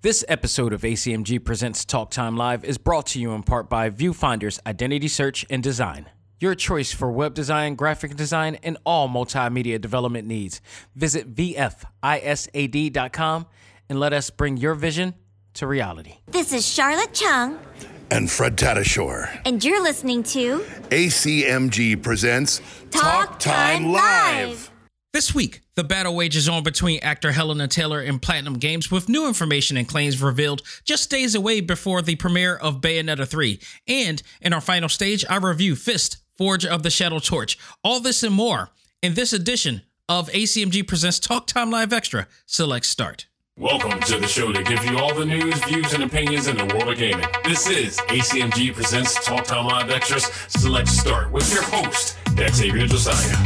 This episode of ACMG Presents Talk Time Live is brought to you in part by Viewfinder's Identity Search and Design. Your choice for web design, graphic design, and all multimedia development needs. Visit VFISAD.com and let us bring your vision to reality. This is Charlotte Chung, and Fred Tatasciore. and you're listening to ACMG presents Talk Time Live. This week, the battle wages on between actor Helena Taylor and Platinum Games with new information and claims revealed just days away before the premiere of Bayonetta 3. And in our final stage, I review Fist, Forge of the Shadow Torch. All this and more in this edition of ACMG Presents Talk Time Live Extra. Select Start. Welcome to the show to give you all the news, views, and opinions in the world of gaming. This is ACMG Presents Talk Time Live Extras Select Start with your host, Xavier Josiah.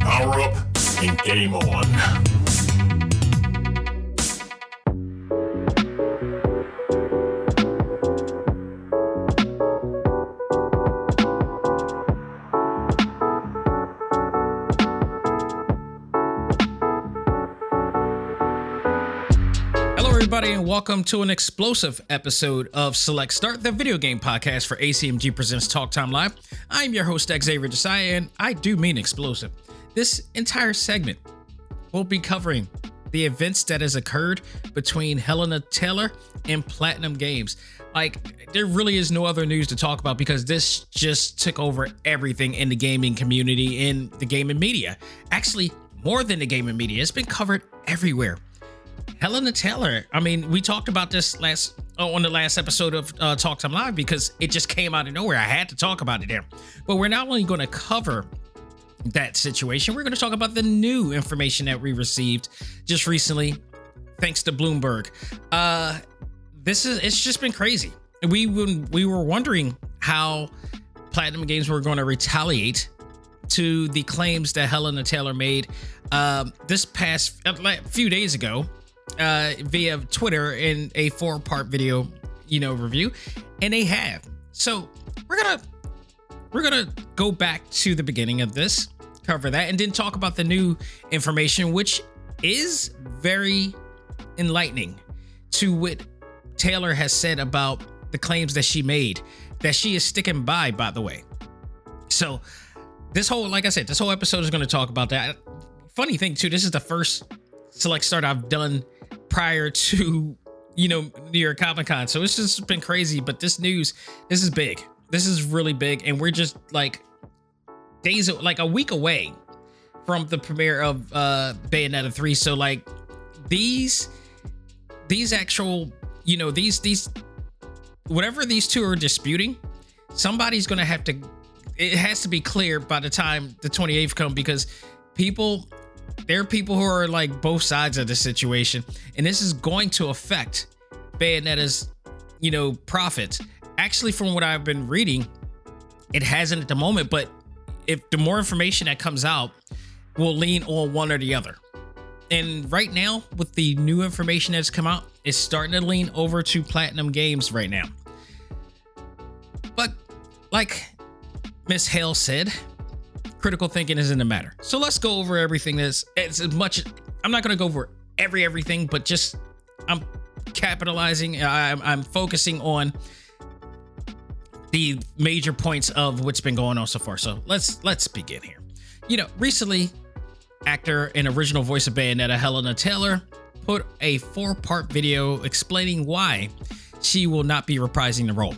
Power up and game on. Hello, everybody, and welcome to an explosive episode of Select Start, the video game podcast for ACMG Presents Talk Time Live. I'm your host, Xavier Desai, and I do mean explosive. This entire segment will be covering the events that has occurred between Helena Taylor and Platinum Games. Like, there really is no other news to talk about because this just took over everything in the gaming community, in the gaming media. Actually, more than the gaming media, it's been covered everywhere. Helena Taylor. I mean, we talked about this last uh, on the last episode of uh, Talk Time Live because it just came out of nowhere. I had to talk about it there. But we're not only going to cover that situation, we're going to talk about the new information that we received just recently, thanks to Bloomberg. Uh, this is it's just been crazy. We we were wondering how Platinum Games were going to retaliate to the claims that Helena Taylor made um, this past uh, few days ago uh, via Twitter in a four-part video, you know, review, and they have. So we're gonna we're gonna go back to the beginning of this, cover that, and then talk about the new information, which is very enlightening to what Taylor has said about the claims that she made, that she is sticking by, by the way. So this whole, like I said, this whole episode is going to talk about that. Funny thing too, this is the first select start I've done prior to, you know, New York Comic Con. So it's just been crazy. But this news, this is big. This is really big, and we're just like days, like a week away from the premiere of uh Bayonetta 3. So like these, these actual, you know, these these, whatever these two are disputing, somebody's gonna have to it has to be clear by the time the 28th come because people there are people who are like both sides of the situation and this is going to affect bayonetta's you know profits actually from what i've been reading it hasn't at the moment but if the more information that comes out will lean on one or the other and right now with the new information that's come out it's starting to lean over to platinum games right now but like Miss Hale said, critical thinking isn't a matter. So let's go over everything that's as much I'm not gonna go over every everything, but just I'm capitalizing, I'm, I'm focusing on the major points of what's been going on so far. So let's let's begin here. You know, recently, actor and original voice of Bayonetta Helena Taylor put a four-part video explaining why she will not be reprising the role.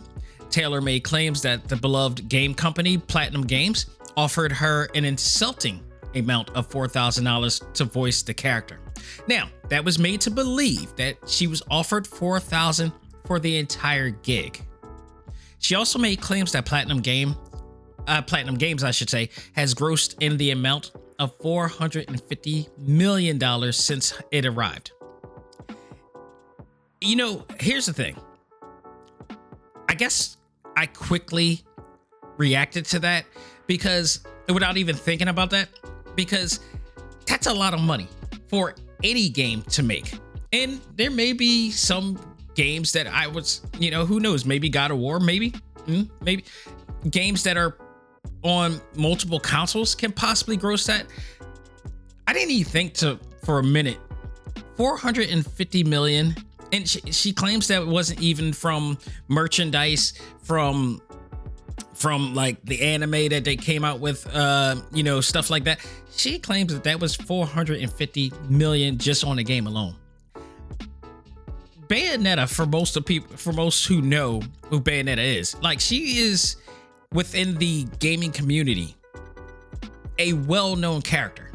Taylor made claims that the beloved game company, Platinum Games, offered her an insulting amount of $4,000 to voice the character. Now, that was made to believe that she was offered $4,000 for the entire gig. She also made claims that Platinum Game, uh, Platinum Games, I should say, has grossed in the amount of $450 million since it arrived. You know, here's the thing. I guess I quickly reacted to that because without even thinking about that, because that's a lot of money for any game to make. And there may be some games that I was, you know, who knows, maybe God of War, maybe, Mm, maybe. Games that are on multiple consoles can possibly gross that. I didn't even think to for a minute. 450 million and she, she claims that it wasn't even from merchandise from from like the anime that they came out with uh you know stuff like that. She claims that that was 450 million just on the game alone bayonetta for most of people for most who know who bayonetta is like she is within the gaming community a well-known character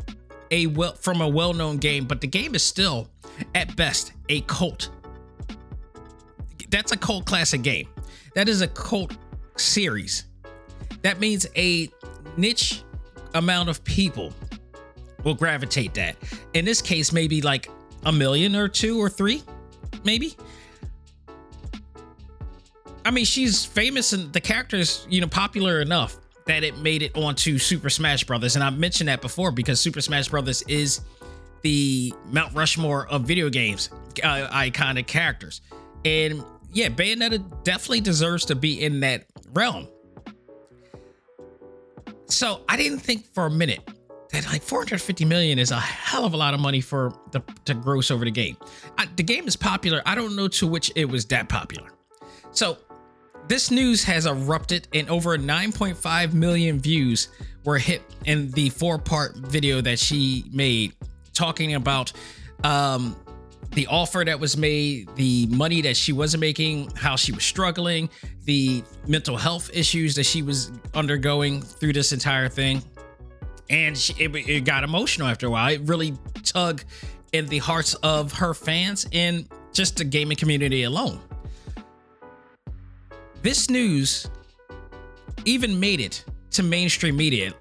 a well from a well-known game but the game is still at best a cult. That's a cult classic game. That is a cult series. That means a niche amount of people will gravitate that. In this case, maybe like a million or two or three, maybe. I mean, she's famous and the character's, you know, popular enough that it made it onto Super Smash Brothers. And I've mentioned that before because Super Smash Brothers is the Mount Rushmore of video games, uh, iconic characters. And yeah, Bayonetta definitely deserves to be in that realm. So I didn't think for a minute that like 450 million is a hell of a lot of money for the to gross over the game. I, the game is popular. I don't know to which it was that popular. So this news has erupted and over 9.5 million views were hit in the four-part video that she made talking about um the offer that was made, the money that she wasn't making, how she was struggling, the mental health issues that she was undergoing through this entire thing. And she, it, it got emotional after a while. It really tugged in the hearts of her fans and just the gaming community alone. This news even made it to mainstream media.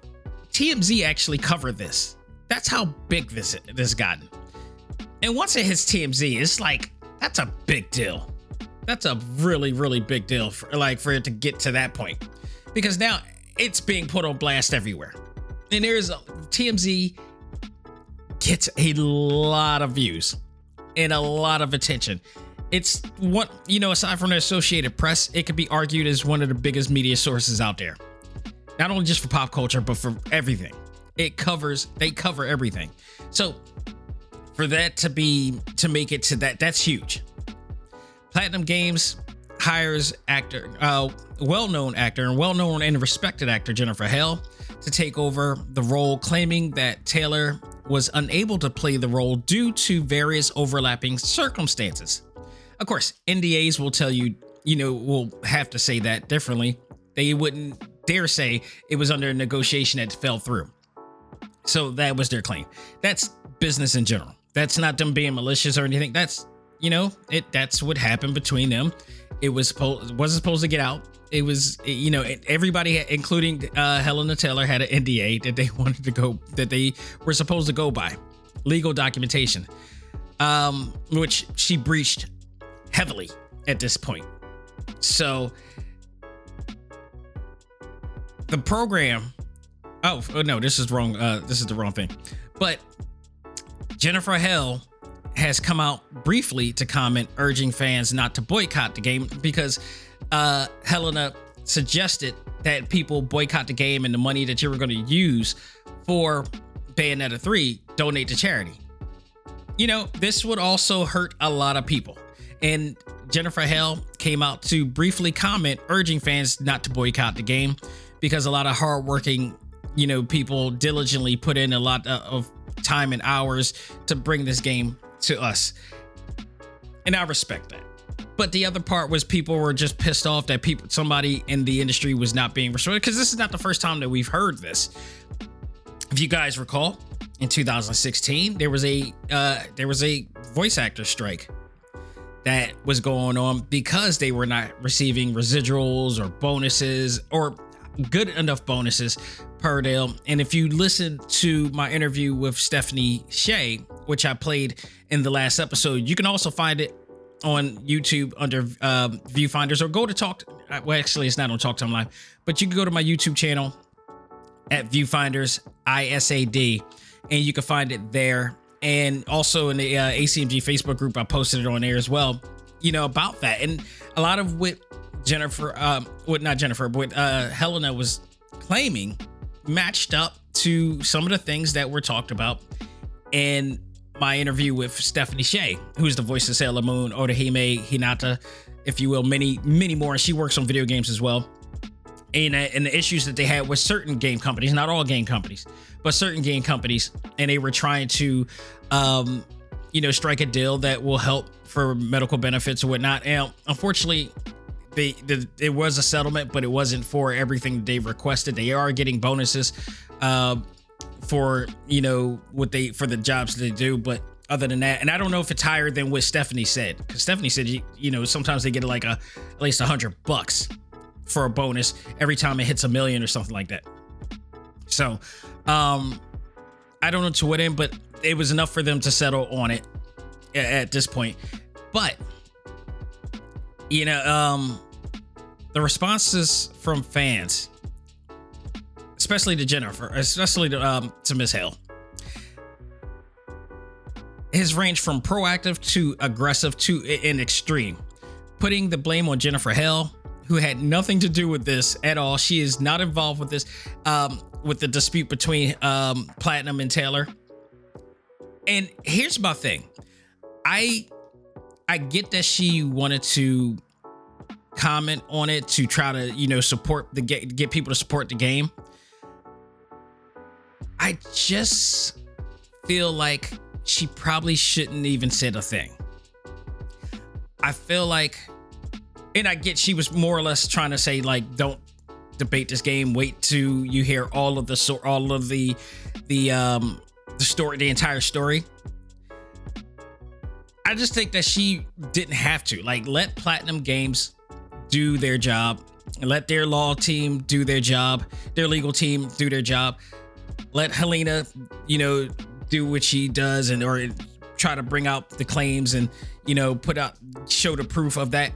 TMZ actually covered this. That's how big this this gotten. And once it hits TMZ, it's like that's a big deal. That's a really, really big deal for like for it to get to that point. Because now it's being put on blast everywhere. And there's TMZ gets a lot of views and a lot of attention. It's what you know, aside from the Associated Press, it could be argued as one of the biggest media sources out there. Not only just for pop culture, but for everything. It covers, they cover everything. So for that to be to make it to that that's huge platinum games hires actor uh well-known actor and well-known and respected actor jennifer hale to take over the role claiming that taylor was unable to play the role due to various overlapping circumstances. Of course ndas will tell you you know will have to say that differently. They wouldn't dare say it was under a negotiation that fell through. So that was their claim. That's business in general. That's not them being malicious or anything. That's you know, it that's what happened between them. It was supposed wasn't supposed to get out. It was you know everybody, including uh, Helena Taylor, had an NDA that they wanted to go that they were supposed to go by, legal documentation, um, which she breached heavily at this point. So the program. Oh, oh no, this is wrong. Uh, this is the wrong thing. But Jennifer Hale has come out briefly to comment, urging fans not to boycott the game because uh, Helena suggested that people boycott the game and the money that you were going to use for Bayonetta 3 donate to charity. You know, this would also hurt a lot of people. And Jennifer Hale came out to briefly comment, urging fans not to boycott the game because a lot of hardworking, you know, people diligently put in a lot of time and hours to bring this game to us. And I respect that. But the other part was people were just pissed off that people somebody in the industry was not being respected because this is not the first time that we've heard this. If you guys recall, in 2016 there was a uh, there was a voice actor strike that was going on because they were not receiving residuals or bonuses or good enough bonuses per deal. And if you listen to my interview with Stephanie Sheh, which I played in the last episode, you can also find it on YouTube under uh, Viewfinders or go to Talk. Well, actually, it's not on Talk Time Live, but you can go to my YouTube channel at Viewfinders ISAD, and you can find it there. And also in the uh, ACMG Facebook group, I posted it on there as well. You know about that, and a lot of what Jennifer, um, what not Jennifer, but uh, Helena was claiming matched up to some of the things that were talked about. And my interview with Stephanie Sheh, who's the voice of Sailor Moon, Orihime Hinata, if you will, many, many more. And she works on video games as well. And, uh, and the issues that they had with certain game companies, not all game companies, but certain game companies, and they were trying to, um, you know, strike a deal that will help for medical benefits or whatnot. And unfortunately, they, the, it was a settlement, but it wasn't for everything they requested. They are getting bonuses. Uh, for you know what they for the jobs they do but other than that and i don't know if it's higher than what stephanie said because stephanie said you, you know sometimes they get like a at least a hundred bucks for a bonus every time it hits a million or something like that. So um i don't know to what end but it was enough for them to settle on it at, at this point. But you know um the responses from fans especially to Jennifer, especially to um, to Miss Hale. His range from proactive to aggressive to in extreme, putting the blame on Jennifer Hale, who had nothing to do with this at all. She is not involved with this, um, with the dispute between um, Platinum and Taylor. And here's my thing, I I get that she wanted to comment on it to try to you know support the get get people to support the game I just feel like she probably shouldn't even said a thing. I feel like, and I get she was more or less trying to say like, don't debate this game. Wait till you hear all of the all of the the um the story, the entire story. I just think that she didn't have to. Like, let Platinum Games do their job, let their law team do their job, their legal team do their job let Helena, you know, do what she does and or try to bring out the claims and you know put out show the proof of that.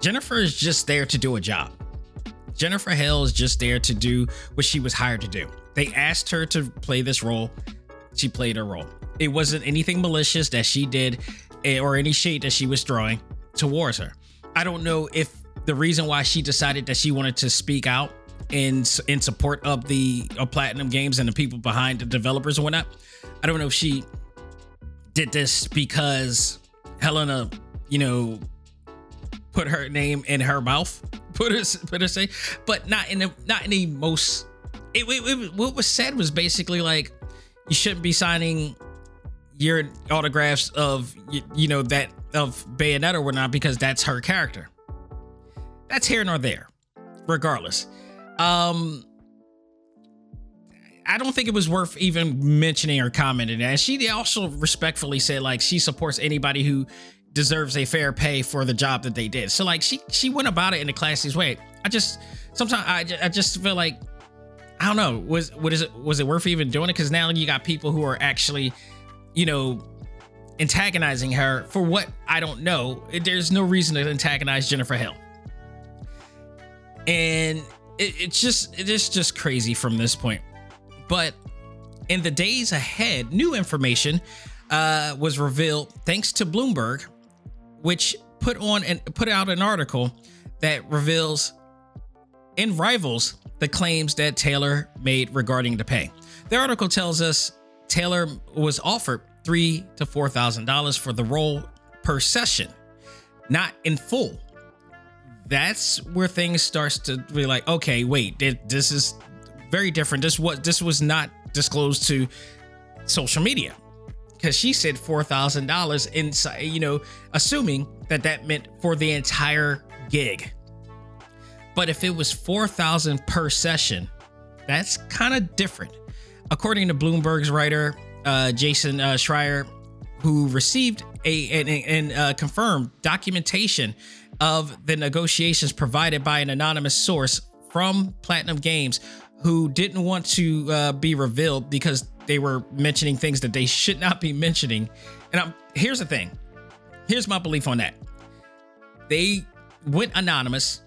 Jennifer is just there to do a job. Jennifer Hale is just there to do what she was hired to do. They asked her to play this role. She played her role. It wasn't anything malicious that she did eh, or any shade that she was throwing towards her. I don't know if the reason why she decided that she wanted to speak out in in support of the of Platinum Games and the people behind the developers and whatnot. I don't know if she did this because Helena, you know, put her name in her mouth, put her put her say, but not in the not in the most. It, it, it, what was said was basically like you shouldn't be signing your autographs of you, you know that of Bayonetta or whatnot because that's her character. That's here nor there, regardless. Um, I don't think it was worth even mentioning or commenting. And she also respectfully said like she supports anybody who deserves a fair pay for the job that they did. So like she she went about it in a classiest way. I just sometimes I, I just feel like I don't know was what is it was it worth even doing it because now you got people who are actually you know antagonizing her for what I don't know. There's no reason to antagonize Jennifer Hill. And it, it's just it is just crazy from this point. But in the days ahead, new information uh, was revealed thanks to Bloomberg, which put on and put out an article that reveals and rivals the claims that Taylor made regarding the pay. The article tells us Taylor was offered three to four thousand dollars for the role per session, not in full that's where things starts to be like, okay, wait, this is very different. This what this was not disclosed to social media because she said four thousand dollars inside. You know, assuming that that meant for the entire gig. But if it was four thousand per session, that's kind of different. According to Bloomberg's writer uh, Jason uh, Schreier, who received a and, and uh, confirmed documentation of the negotiations provided by an anonymous source from Platinum Games who didn't want to uh, be revealed because they were mentioning things that they should not be mentioning. And I'm, here's the thing here's my belief on that. They went anonymous,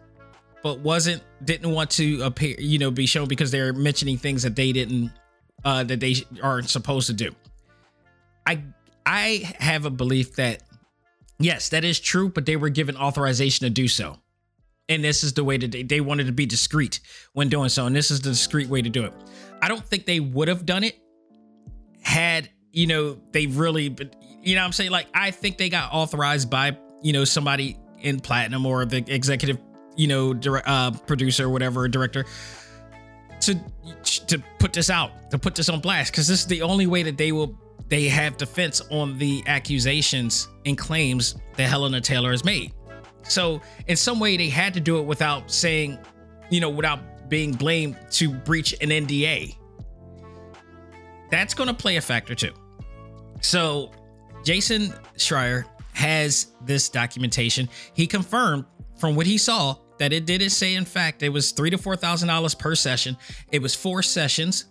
but wasn't didn't want to appear, you know, be shown because they're mentioning things that they didn't uh, that they aren't supposed to do. I I have a belief that yes, that is true, but they were given authorization to do so. And this is the way that they, they wanted to be discreet when doing so. And this is the discreet way to do it. I don't think they would have done it had you know they really you know what i'm saying like i think they got authorized by you know somebody in platinum or the executive you know dir- uh, producer or whatever director to to put this out to put this on blast because this is the only way that they will they have defense on the accusations and claims that helena taylor has made. So in some way they had to do it without saying you know without being blamed to breach an nda that's going to play a factor too. So jason schreier has this documentation. He confirmed from what he saw that it didn't say in fact it was three to four thousand dollars per session. It was four sessions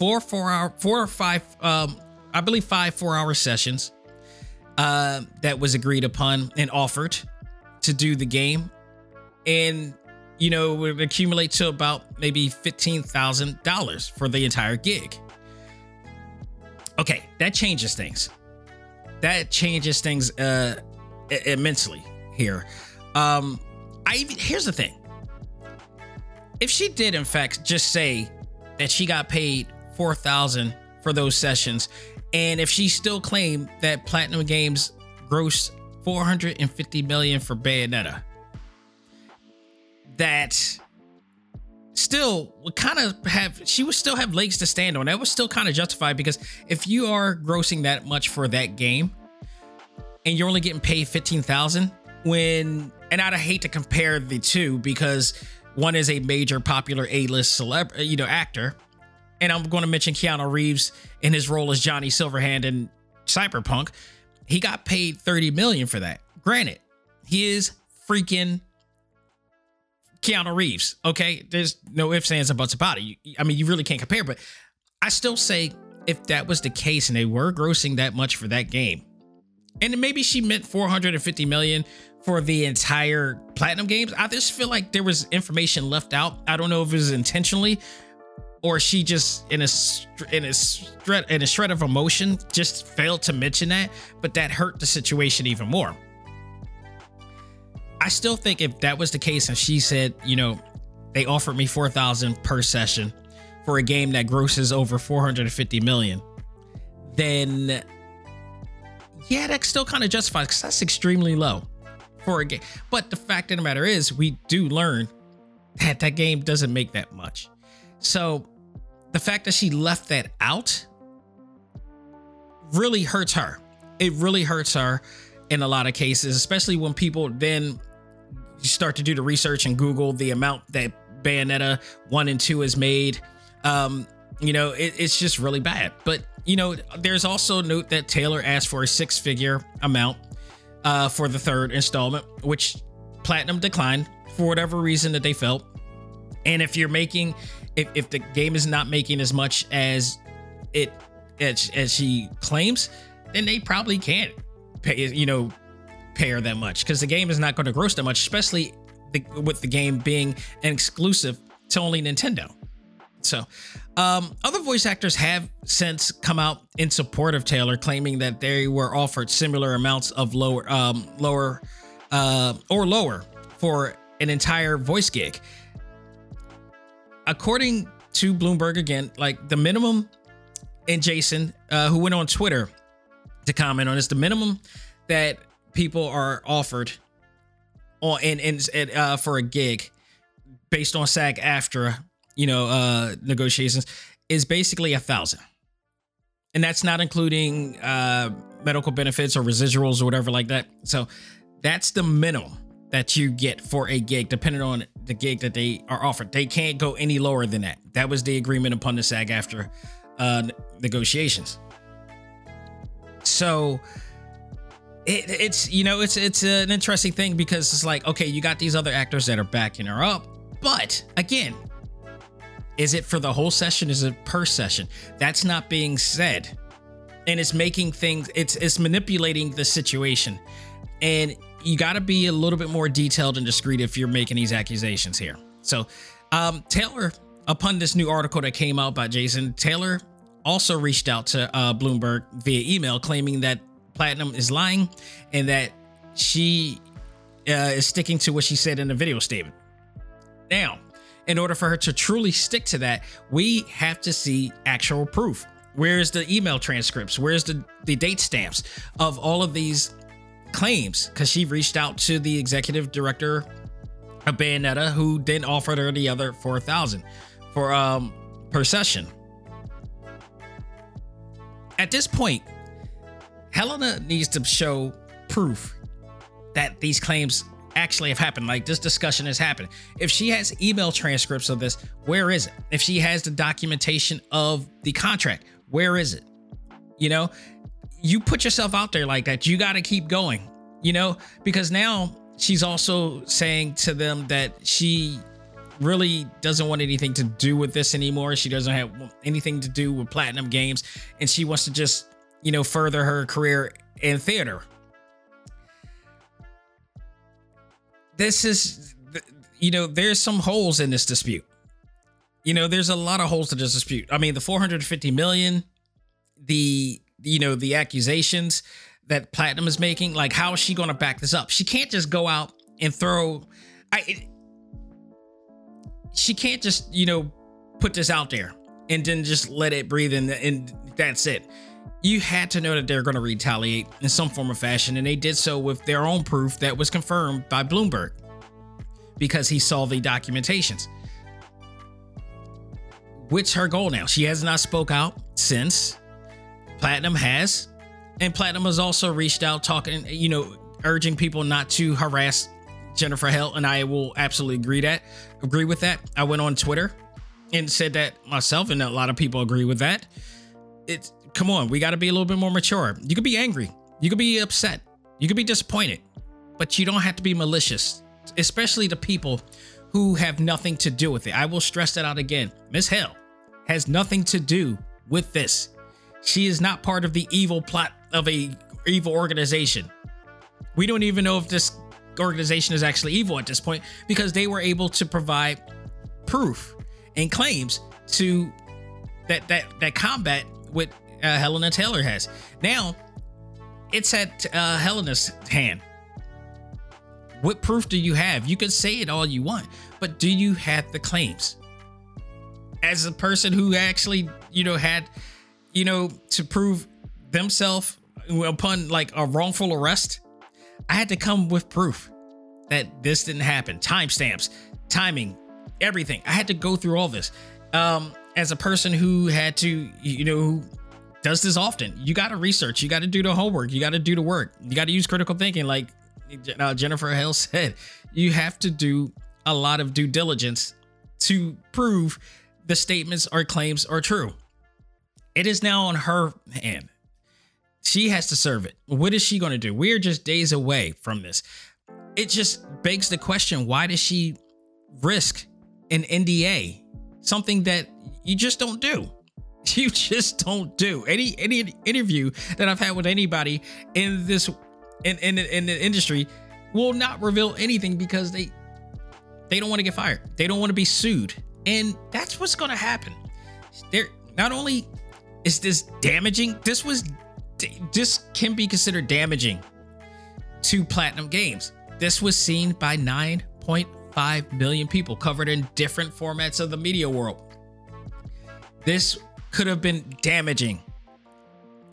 four four hour four or five um i believe five four hour sessions uh that was agreed upon and offered to do the game. And you know it would accumulate to about maybe $15000 for the entire gig. Okay that changes things. That changes things uh immensely here. Um I even here's the thing. If she did in fact just say that she got paid 4000 for those sessions and if she still claimed that Platinum Games grossed 450 million for Bayonetta that still would kind of have she would still have legs to stand on. That was still kind of justified because if you are grossing that much for that game and you're only getting paid 15,000 when and I'd hate to compare the two because one is a major popular A-list celeb, you know, actor, and I'm going to mention Keanu Reeves in his role as Johnny Silverhand in Cyberpunk. He got paid 30 million for that. Granted, he is freaking Keanu Reeves. Okay, there's no ifs, ands, or buts about it. You, I mean, you really can't compare, but I still say if that was the case and they were grossing that much for that game, and maybe she meant 450 million for the entire platinum games. I just feel like there was information left out. I don't know if it was intentionally or she just in a in a shred in a shred of emotion just failed to mention that, but that hurt the situation even more. I still think if that was the case and she said, you know, they offered me 4000 per session for a game that grosses over 450 million, then yeah, that still kind of justifies because that's extremely low for a game. But the fact of the matter is, we do learn that that game doesn't make that much. So the fact that she left that out really hurts her. It really hurts her in a lot of cases, especially when people then start to do the research and Google the amount that Bayonetta 1 and 2 has made. Um, you know, it, it's just really bad. But, you know, there's also note that Taylor asked for a six figure amount uh, for the third installment, which Platinum declined for whatever reason that they felt. And if you're making, if, if the game is not making as much as it as, as she claims, then they probably can't pay, you know, pay her that much because the game is not going to gross that much, especially the, with the game being an exclusive to only Nintendo. So, um, other voice actors have since come out in support of Taylor, claiming that they were offered similar amounts of lower, um, lower, uh, or lower for an entire voice gig. According to Bloomberg, again, like the minimum, and Jason, uh, who went on Twitter to comment on this, the minimum that people are offered on and and uh, for a gig based on SAG-AFTRA you know, uh, negotiations is basically a thousand. And that's not including uh, medical benefits or residuals or whatever like that. So that's the minimum that you get for a gig, depending on the gig that they are offered. They can't go any lower than that. That was the agreement upon the SAG-AFTRA uh, negotiations. So it, it's you know it's it's an interesting thing because it's like okay, you got these other actors that are backing her up, but again, is it for the whole session? Is it per session? That's not being said. And it's making things, it's it's manipulating the situation. And you got to be a little bit more detailed and discreet if you're making these accusations here. So, um, Taylor, upon this new article that came out by Jason, Taylor also reached out to uh, Bloomberg via email claiming that Platinum is lying and that she uh, is sticking to what she said in the video statement. Now, in order for her to truly stick to that, we have to see actual proof. Where's the email transcripts? Where's the, the date stamps of all of these claims? Because she reached out to the executive director of Bayonetta, who then offered her the other four thousand for um per session. At this point, Helena needs to show proof that these claims actually have happened. Like this discussion has happened. If she has email transcripts of this, where is it? If she has the documentation of the contract, where is it? You know, you put yourself out there like that. You got to keep going, you know, because now she's also saying to them that she really doesn't want anything to do with this anymore. She doesn't have anything to do with Platinum Games and she wants to just, you know, further her career in theater. This is, you know, there's some holes in this dispute. You know, there's a lot of holes to this dispute. I mean, the 450 million, the, you know, the accusations that Platinum is making, like, how is she going to back this up? She can't just go out and throw, I, she can't just you know put this out there and then just let it breathe and, and that's it. You had to know that they're going to retaliate in some form or fashion and they did so with their own proof that was confirmed by bloomberg because he saw the documentations. What's her goal now? She has not spoke out since platinum has and platinum has also reached out talking you know urging people not to harass Jennifer Hale, and I will absolutely agree that agree with that. I went on Twitter and said that myself, and a lot of people agree with that. It's come on, we got to be a little bit more mature. You could be angry, you could be upset, you could be disappointed, but you don't have to be malicious, especially the people who have nothing to do with it. I will stress that out again. Miss Hale has nothing to do with this. She is not part of the evil plot of a evil organization. We don't even know if this organization is actually evil at this point because they were able to provide proof and claims to that that that combat with uh, Helena Taylor has. Now it's at uh, Helena's hand. What proof do you have? You can say it all you want, but do you have the claims? As a person who actually, you know, had, you know, to prove themselves upon like a wrongful arrest, I had to come with proof that this didn't happen. Timestamps, timing, everything. I had to go through all this. Um, as a person who had to, you know, who does this often, you got to research, you got to do the homework, you got to do the work, you got to use critical thinking. Like uh, Jennifer Hale said, you have to do a lot of due diligence to prove the statements or claims are true. It is now on her hand. She has to serve it. What is she going to do? We're just days away from this. It just begs the question why does she risk an NDA? Something that you just don't do. You just don't do. Any any interview that I've had with anybody in this in in, in the industry will not reveal anything because they they don't want to get fired. They don't want to be sued. And that's what's going to happen. There not only is this damaging, this was this can be considered damaging to Platinum Games. This was seen by 9.5 million people covered in different formats of the media world. This could have been damaging.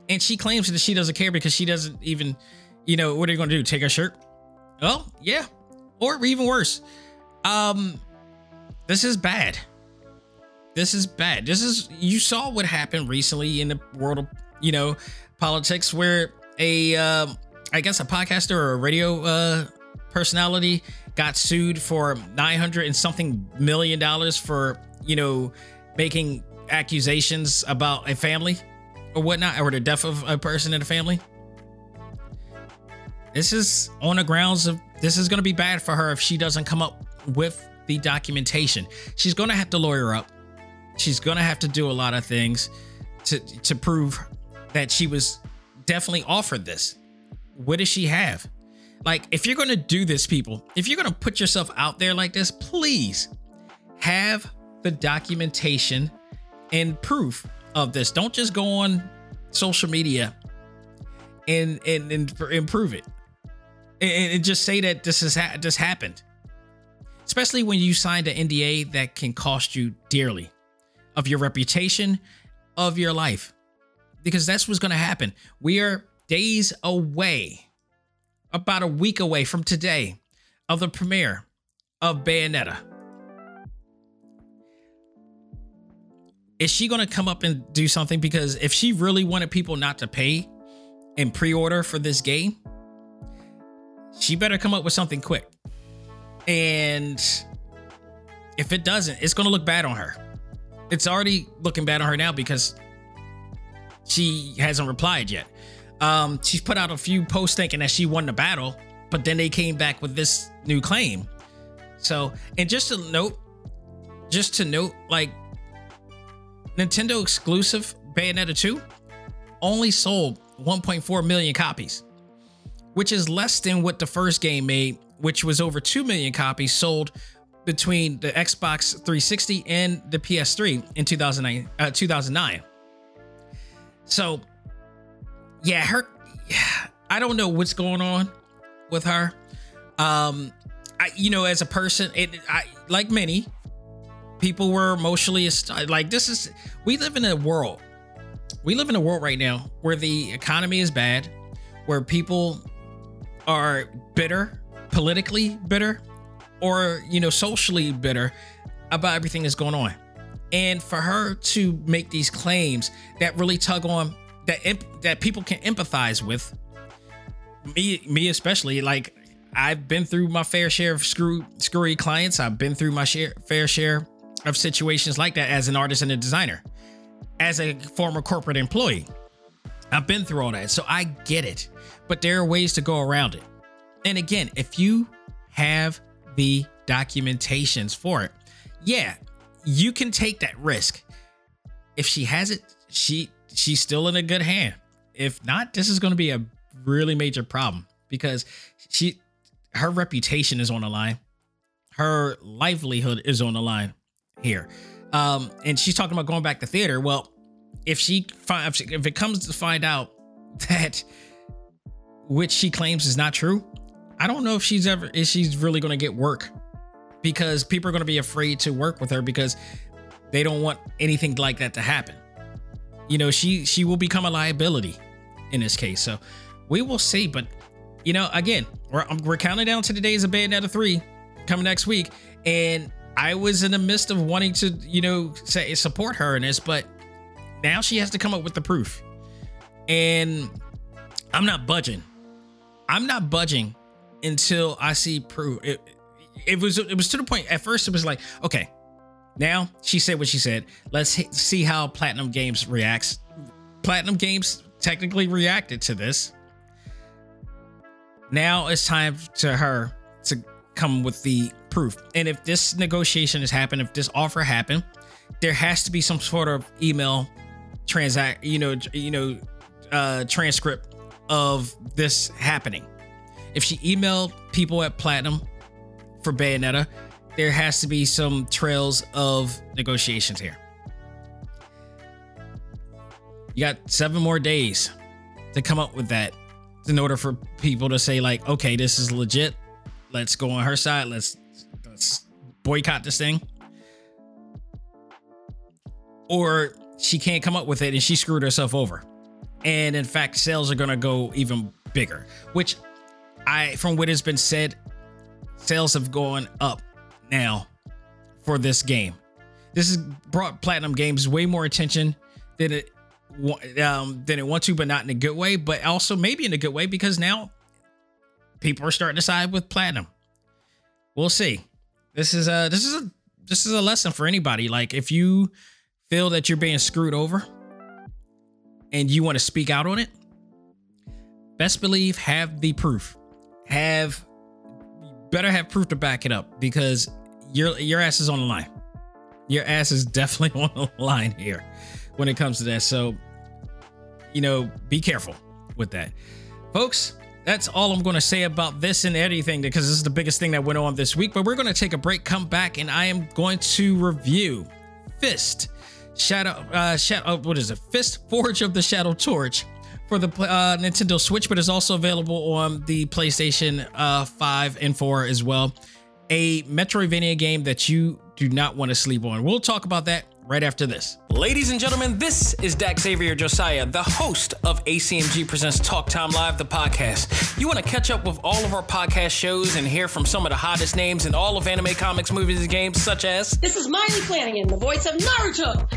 And she claims that she doesn't care because she doesn't even, you know, what are you going to do? Take her shirt? Oh, yeah. Or even worse. Um this is bad. This is bad. This is you saw what happened recently in the world of, you know, politics where a um, I guess a podcaster or a radio uh, personality got sued for 900 and something million dollars for you know making accusations about a family or whatnot or the death of a person in the family. This is on the grounds of this is going to be bad for her if she doesn't come up with the documentation. She's going to have to lawyer up she's to have to do a lot of things to to prove that she was definitely offered this. What does she have? Like, if you're to do this, people, if you're to put yourself out there like this, please have the documentation and proof of this. Don't just go on social media and and, and improve it and, and just say that this has ha- this happened. Especially when you signed an NDA that can cost you dearly of your reputation, of your life. because that's what's going to happen. We are days away, about a week away from today, of the premiere of Bayonetta. Is she going to come up and do something? Because if she really wanted people not to pay and pre order for this game, she better come up with something quick. And if it doesn't, it's going to look bad on her. It's already looking bad on her now because she hasn't replied yet. Um, she's put out a few posts thinking that she won the battle, but then they came back with this new claim. So, and just to note, just to note, like Nintendo exclusive Bayonetta 2 only sold 1.4 million copies, which is less than what the first game made, which was over 2 million copies sold between the Xbox 360 and the PS3 in 2009. Uh, 2009. So, yeah, her. I don't know what's going on with her. Um, I, you know, as a person, it, I like many people were emotionally like this is. We live in a world. We live in a world right now where the economy is bad, where people are bitter, politically bitter, or you know, socially bitter about everything that's going on. And for her to make these claims that really tug on that imp- that people can empathize with, me me especially, like I've been through my fair share of screw screwy clients. I've been through my share fair share of situations like that as an artist and a designer, as a former corporate employee. I've been through all that, so I get it. But there are ways to go around it. And again, if you have the documentations for it, yeah, you can take that risk. If she has it, she she's still in a good hand. If not, this is going to be a really major problem because she her reputation is on the line. Her livelihood is on the line here. Um, and she's talking about going back to theater. Well, if she if it comes to find out that which she claims is not true, I don't know if she's ever if she's really going to get work because people are going to be afraid to work with her because they don't want anything like that to happen. You know, she she will become a liability in this case. So we will see. But you know, again, we're um, we're counting down to the days of Bayonetta three coming next week, and I was in the midst of wanting to you know say support her in this, but now she has to come up with the proof, and I'm not budging. I'm not budging until I see proof. It, it was it was to the point at first it was like okay now she said what she said. Let's see how platinum games reacts. Platinum games technically reacted to this. Now it's time to her to come with the proof. And if this negotiation has happened if this offer happened there has to be some sort of email transact you know you know uh transcript of this happening if she emailed people at platinum for Bayonetta, there has to be some trails of negotiations here. You got seven more days to come up with that in order for people to say, like, okay, this is legit. Let's go on her side. Let's let's boycott this thing. Or she can't come up with it and she screwed herself over. And in fact, sales are gonna go even bigger, which I from what has been said, sales have gone up now for this game. This has brought Platinum Games way more attention than it um, than it wants to, but not in a good way, but also maybe in a good way because now people are starting to side with Platinum. We'll see. This is a this is a this is a lesson for anybody. Like if you feel that you're being screwed over and you want to speak out on it, best believe have the proof. Have better have proof to back it up because your your ass is on the line. Your ass is definitely on the line here when it comes to that. So, you know, be careful with that. Folks, that's all I'm going to say about this and anything because this is the biggest thing that went on this week. But we're going to take a break, come back, and I am going to review Fist Shadow, uh, Shadow, what is it? Fist Forge of the Shadow Torch for the uh, Nintendo Switch, but it's also available on the PlayStation uh, 5 and 4 as well. A Metroidvania game that you do not want to sleep on. We'll talk about that right after this. Ladies and gentlemen, this is Dak Xavier Josiah, the host of ACMG Presents Talk Time Live, the podcast. You want to catch up with all of our podcast shows and hear from some of the hottest names in all of anime, comics, movies, and games, such as. This is Maile Flanagan, the voice of Naruto.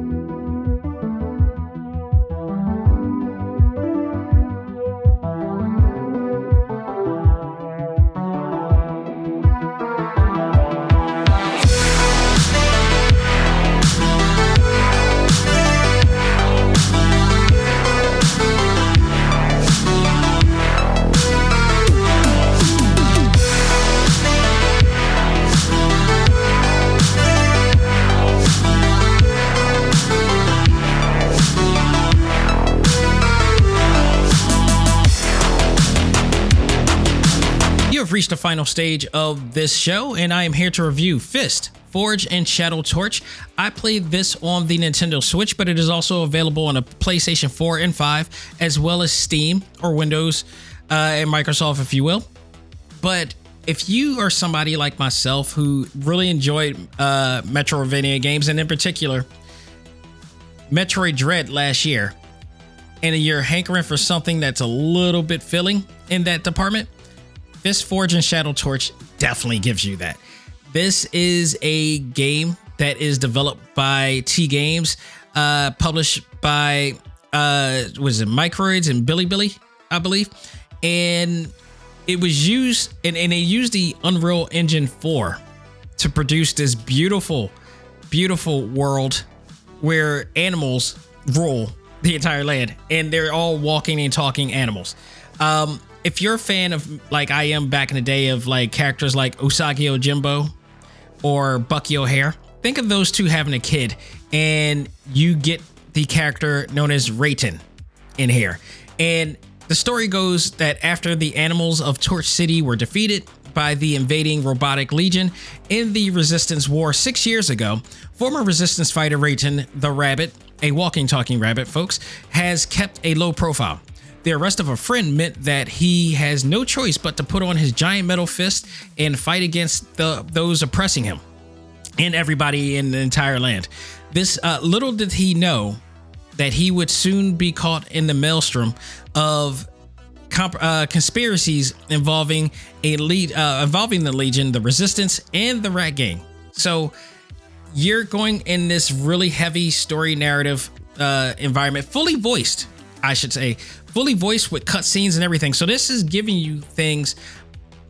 Have reached the final stage of this show, and I am here to review Fist, Forge, and Shadow Torch. I played this on the Nintendo Switch, but it is also available on a PlayStation 4 and 5, as well as Steam or Windows uh, and Microsoft, if you will. But if you are somebody like myself who really enjoyed uh, Metroidvania games, and in particular Metroid Dread last year, and you're hankering for something that's a little bit filling in that department, Fist Forge and Shadow Torch definitely gives you that. This is a game that is developed by T Games, uh, published by uh, was it Microids and Bilibili, I believe, and it was used and, and they used the Unreal Engine 4 to produce this beautiful, beautiful world where animals rule the entire land and they're all walking and talking animals. Um, if you're a fan of like I am back in the day of like characters like Usagi Yojimbo or Bucky O'Hare, think of those two having a kid and you get the character known as Rayton in here. And the story goes that after the animals of Torch City were defeated by the invading robotic legion in the resistance war six years ago, former resistance fighter Rayton the Rabbit, a walking talking rabbit, folks, has kept a low profile. The arrest of a friend meant that he has no choice but to put on his giant metal fist and fight against the those oppressing him and everybody in the entire land. This uh, little did he know that he would soon be caught in the maelstrom of comp- uh, conspiracies involving a lead uh, involving the Legion, the Resistance, and the Rat Gang. So you're going in this really heavy story narrative uh, environment, fully voiced, I should say, fully voiced with cutscenes and everything. So this is giving you things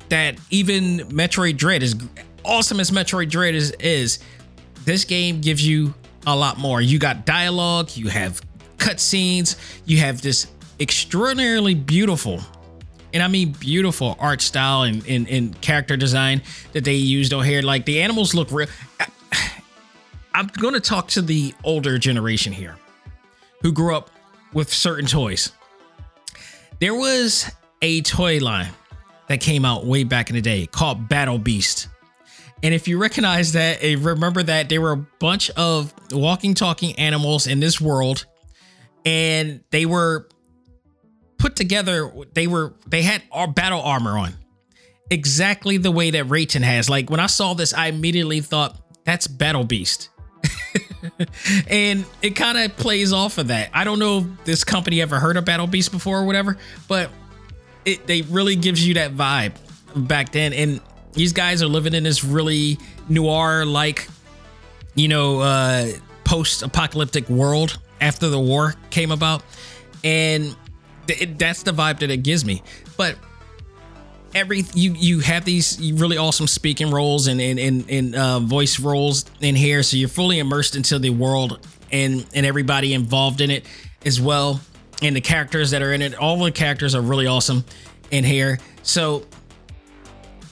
that even Metroid Dread is awesome as Metroid Dread is, is this game gives you a lot more. You got dialogue, you have cutscenes, you have this extraordinarily beautiful, and I mean beautiful art style and, and, and character design that they used on here. Like the animals look real. I'm going to talk to the older generation here who grew up with certain toys. There was a toy line that came out way back in the day called Battle Beast. And if you recognize that remember that there were a bunch of walking, talking animals in this world, and they were put together, they were they had our battle armor on. Exactly the way that Rayton has. Like when I saw this, I immediately thought that's Battle Beast. and it kind of plays off of that. I don't know if this company ever heard of Battle Beast before or whatever, but it they really gives you that vibe back then. And these guys are living in this really noir like, you know, uh, post apocalyptic world after the war came about. And th- that's the vibe that it gives me. But every you you have these really awesome speaking roles and and and, and uh, voice roles in here, so you're fully immersed into the world and and everybody involved in it as well, and the characters that are in it. All the characters are really awesome in here. So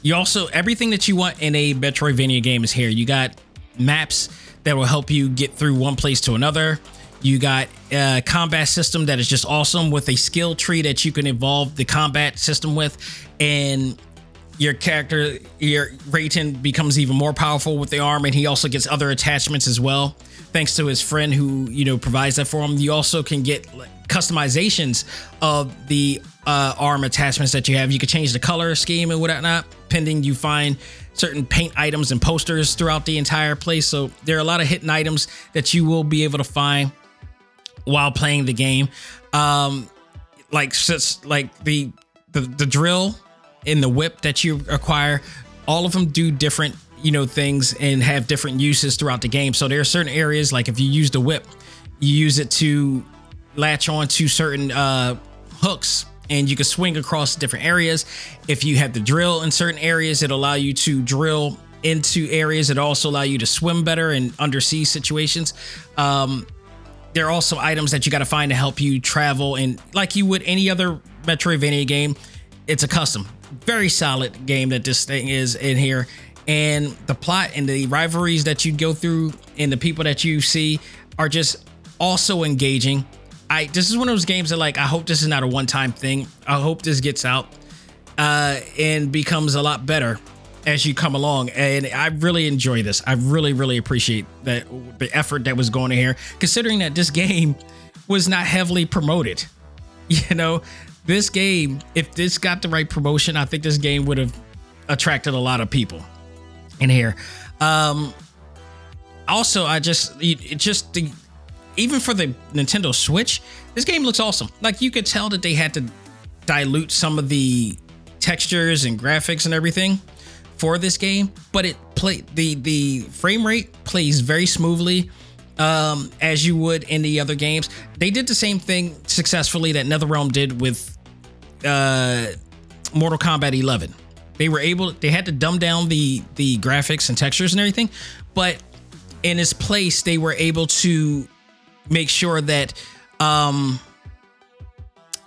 You also everything that you want in a Metroidvania game is here. You got maps that will help you get through one place to another. You got a combat system that is just awesome with a skill tree that you can evolve the combat system with, and your character, your Rayton becomes even more powerful with the arm, and he also gets other attachments as well, thanks to his friend who you know provides that for him. You also can get customizations of the uh, arm attachments that you have. You can change the color scheme and whatnot, pending you find certain paint items and posters throughout the entire place. So there are a lot of hidden items that you will be able to find while playing the game. Um, like like the, the the drill and the whip that you acquire, all of them do different you know things and have different uses throughout the game. So there are certain areas like if you use the whip, you use it to latch on to certain uh, hooks and you can swing across different areas. If you have the drill in certain areas, it'll allow you to drill into areas. It also allow you to swim better in undersea situations. Um, there are also items that you got to find to help you travel and like you would any other Metroidvania game. It's a custom, very solid game that this thing is in here. And the plot and the rivalries that you go through and the people that you see are just also engaging. I this is one of those games that like I hope this is not a one time thing. I hope this gets out uh, and becomes a lot better as you come along. And I really enjoy this. I really really appreciate that the effort that was going in here, considering that this game was not heavily promoted. You know, this game, if this got the right promotion, I think this game would have attracted a lot of people in here. Um, also, I just it just the even for the Nintendo Switch, this game looks awesome. Like you could tell that they had to dilute some of the textures and graphics and everything for this game, but it play the the frame rate plays very smoothly um, as you would in the other games. They did the same thing successfully that NetherRealm did with uh, Mortal Kombat 11. They were able, they had to dumb down the the graphics and textures and everything, but in its place, they were able to make sure that um,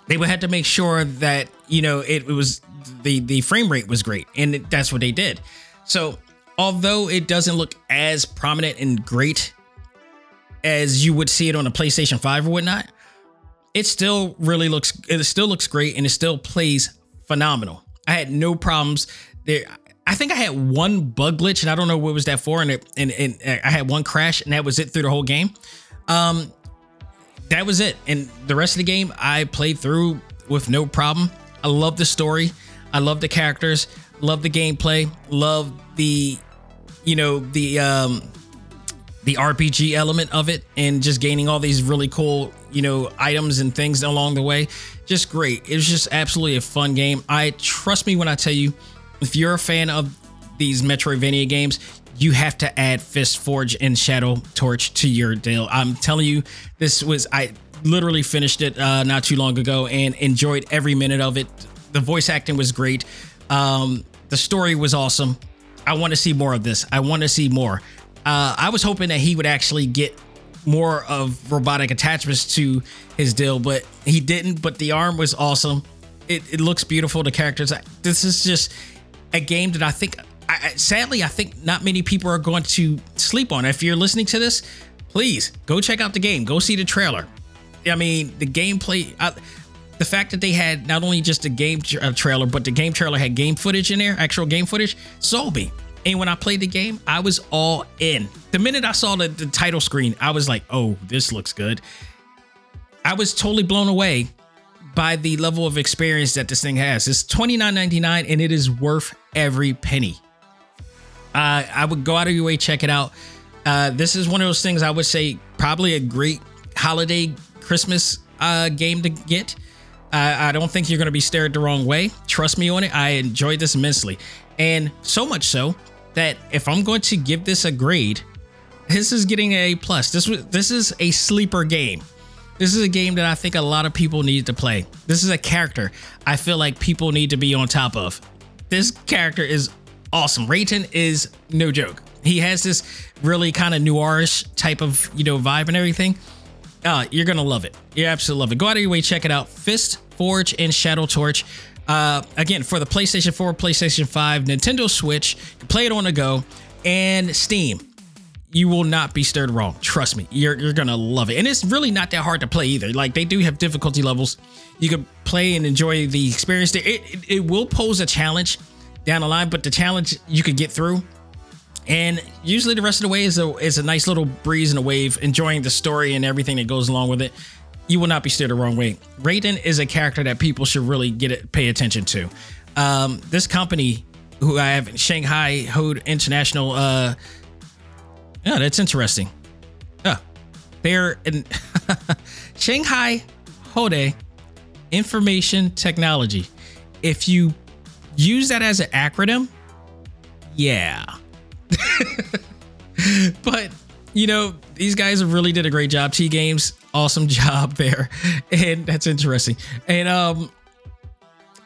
they would have to make sure that you know it, it was the the frame rate was great, and it, that's what they did. So although it doesn't look as prominent and great as you would see it on a PlayStation 5 or whatnot, it still really looks it still looks great and it still plays phenomenal. I had no problems there. I think I had one bug glitch and I don't know what was that for, and it and, and I had one crash and that was it through the whole game. Um, that was it, and the rest of the game I played through with no problem. I love the story, I love the characters, love the gameplay, love the you know the um the RPG element of it and just gaining all these really cool, you know, items and things along the way. Just great. It was just absolutely a fun game. I trust me when I tell you, if you're a fan of these Metroidvania games, you have to add Fist Forge and Shadow Torch to your deal. I'm telling you, this was I literally finished it uh, not too long ago and enjoyed every minute of it. The voice acting was great. Um, the story was awesome. I want to see more of this. I want to see more. Uh, I was hoping that he would actually get more of robotic attachments to his deal, but he didn't. But the arm was awesome. It, it looks beautiful. The characters. This is just a game that I think. I, sadly, I think not many people are going to sleep on. If you're listening to this, please go check out the game. Go see the trailer. I mean, the gameplay. I, the fact that they had not only just a game tra- uh, trailer, but the game trailer had game footage in there, actual game footage, sold me. And when I played the game, I was all in. The minute I saw the, the title screen, I was like, oh, this looks good. I was totally blown away by the level of experience that this thing has. It's $29.99 and it is worth every penny. Uh, I would go out of your way, check it out. Uh, this is one of those things I would say probably a great holiday Christmas uh, game to get. I don't think you're going to be stared the wrong way. Trust me on it. I enjoyed this immensely. And so much so that if I'm going to give this a grade, this is getting a plus. This this is a sleeper game. This is a game that I think a lot of people need to play. This is a character I feel like people need to be on top of. This character is awesome. Rayton is no joke. He has this really kind of noirish type of you know vibe and everything. Uh, you're gonna love it. You absolutely love it. Go out of your way, check it out. Fist Forge and Shadow Torch. Uh, again, for the PlayStation 4, PlayStation 5, Nintendo Switch, play it on the go, and Steam. You will not be stirred wrong. Trust me, you're you're gonna love it, and it's really not that hard to play either. Like they do have difficulty levels. You can play and enjoy the experience. It, it, it will pose a challenge down the line, but the challenge you can get through. And usually the rest of the way is a is a nice little breeze and a wave, enjoying the story and everything that goes along with it. You will not be steered the wrong way. Rayton is a character that people should really get it, pay attention to. Um, this company, who I have in Shanghai Hode International, uh, yeah, that's interesting. Yeah, they're in Shanghai Hode Information Technology. If you use that as an acronym, yeah. but you know, these guys really did a great job. T Games, awesome job there, and that's interesting. And um,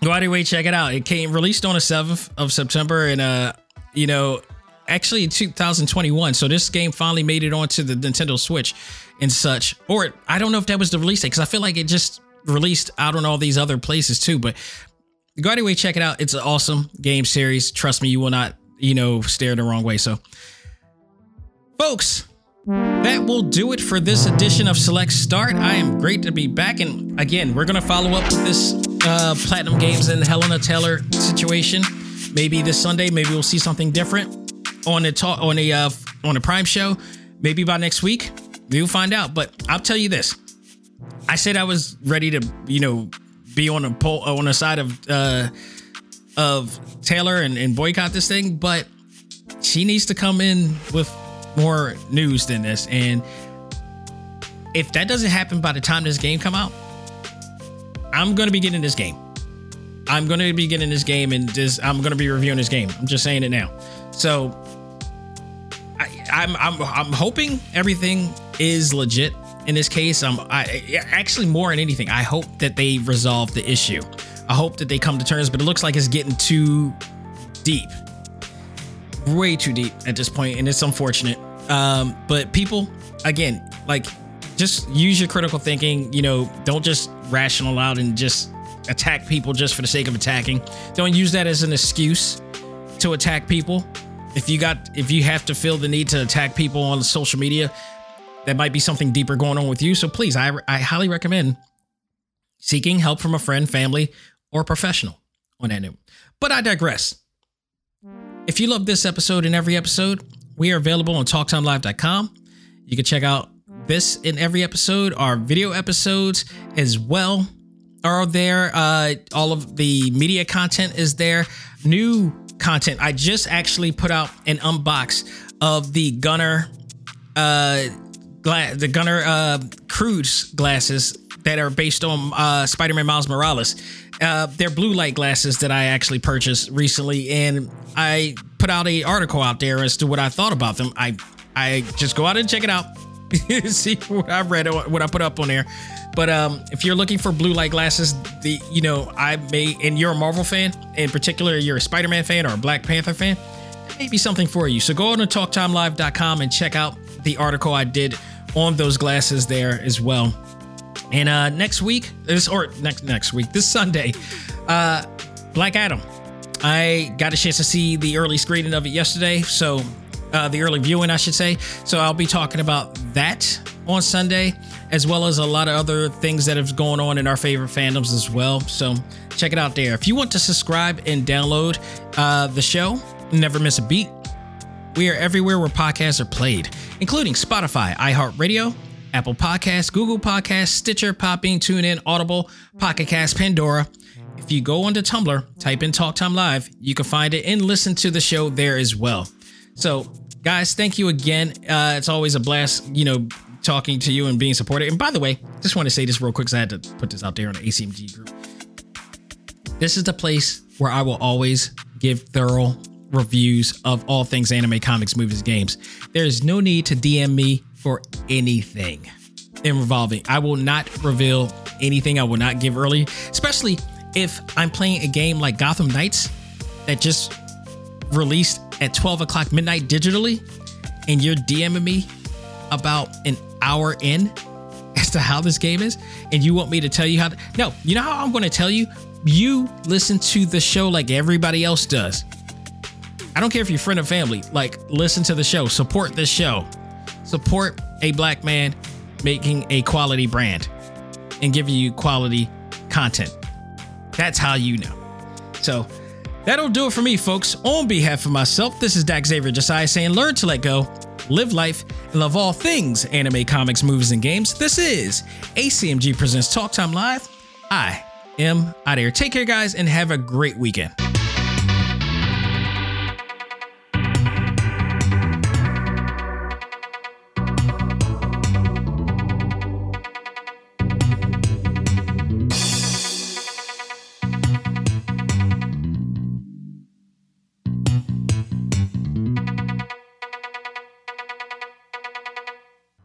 go out of your way, check it out. It came released on the seventh of September, and uh, you know, actually in 2021. So this game finally made it onto the Nintendo Switch and such. Or I don't know if that was the release date because I feel like it just released out on all these other places too. But go out of way, check it out. It's an awesome game series. Trust me, you will not, you know, stare the wrong way. So, folks, that will do it for this edition of Select Start. I am great to be back. And again, we're going to follow up with this uh, Platinum Games and Hellena Taylor situation. Maybe this Sunday, maybe we'll see something different on the talk on a uh, on a Prime show. Maybe by next week, we'll find out. But I'll tell you this: I said I was ready to, you know, be on a pole on the side of uh, of Taylor and, and boycott this thing, but she needs to come in with more news than this. And if that doesn't happen by the time this game come out, I'm gonna be getting this game. I'm gonna be getting this game and just I'm gonna be reviewing this game. I'm just saying it now. So I, I'm I'm I'm hoping everything is legit in this case. I'm I actually more than anything, I hope that they resolve the issue. I hope that they come to terms, but it looks like it's getting too deep. Way too deep at this point, and it's unfortunate. Um, but people, again, like just use your critical thinking, you know, don't just rational out and just attack people just for the sake of attacking. Don't use that as an excuse to attack people. If you got if you have to feel the need to attack people on social media, that might be something deeper going on with you. So please, I I highly recommend seeking help from a friend, family, or professional on that note. But I digress. If you love this episode and every episode, we are available on talktimelive.com. You can check out this in every episode. Our video episodes as well are there. Uh, all of the media content is there. New content. I just actually put out an unbox of the Gunnar, uh, gla- the Gunnar uh, Cruz glasses that are based on uh, Spider-Man Miles Morales. Uh, they're blue light glasses that I actually purchased recently, and I put out a article out there as to what I thought about them. I I just go out and check it out, see what I read, what I put up on there. But um, if you're looking for blue light glasses, the you know I may, and you're a Marvel fan, in particular, you're a Spider-Man fan or a Black Panther fan, it may be something for you. So go on to TalkTimeLive.com and check out the article I did on those glasses there as well. And uh, next week, this or next next week, this Sunday, uh, Black Adam. I got a chance to see the early screening of it yesterday, so uh, the early viewing, I should say. So I'll be talking about that on Sunday, as well as a lot of other things that have going on in our favorite fandoms as well. So check it out there. If you want to subscribe and download uh, the show, never miss a beat. We are everywhere where podcasts are played, including Spotify, iHeartRadio, Apple Podcasts, Google Podcasts, Stitcher, Podbean, TuneIn, Audible, Pocket Cast, Pandora. If you go onto Tumblr, type in Talk Time Live, you can find it and listen to the show there as well. So, guys, thank you again. Uh, it's always a blast, you know, talking to you and being supported. And by the way, just want to say this real quick because I had to put this out there on the ACMG group. This is the place where I will always give thorough reviews of all things anime, comics, movies, games. There is no need to DM me for anything involving. I will not reveal anything. I will not give early, especially if I'm playing a game like Gotham Knights that just released at 12 o'clock midnight digitally, and you're DMing me about an hour in as to how this game is, and you want me to tell you how to. No, you know how I'm going to tell you? You listen to the show like everybody else does. I don't care if you're friend or family, like, listen to the show, support this show, support a black man making a quality brand and giving you quality content. That's how you know. So, That'll do it for me, folks. On behalf of myself, this is Dax Xavier Josiah saying learn to let go, live life, and love all things anime, comics, movies, and games. This is ACMG Presents Talk Time Live. I am out of here. Take care, guys, and have a great weekend.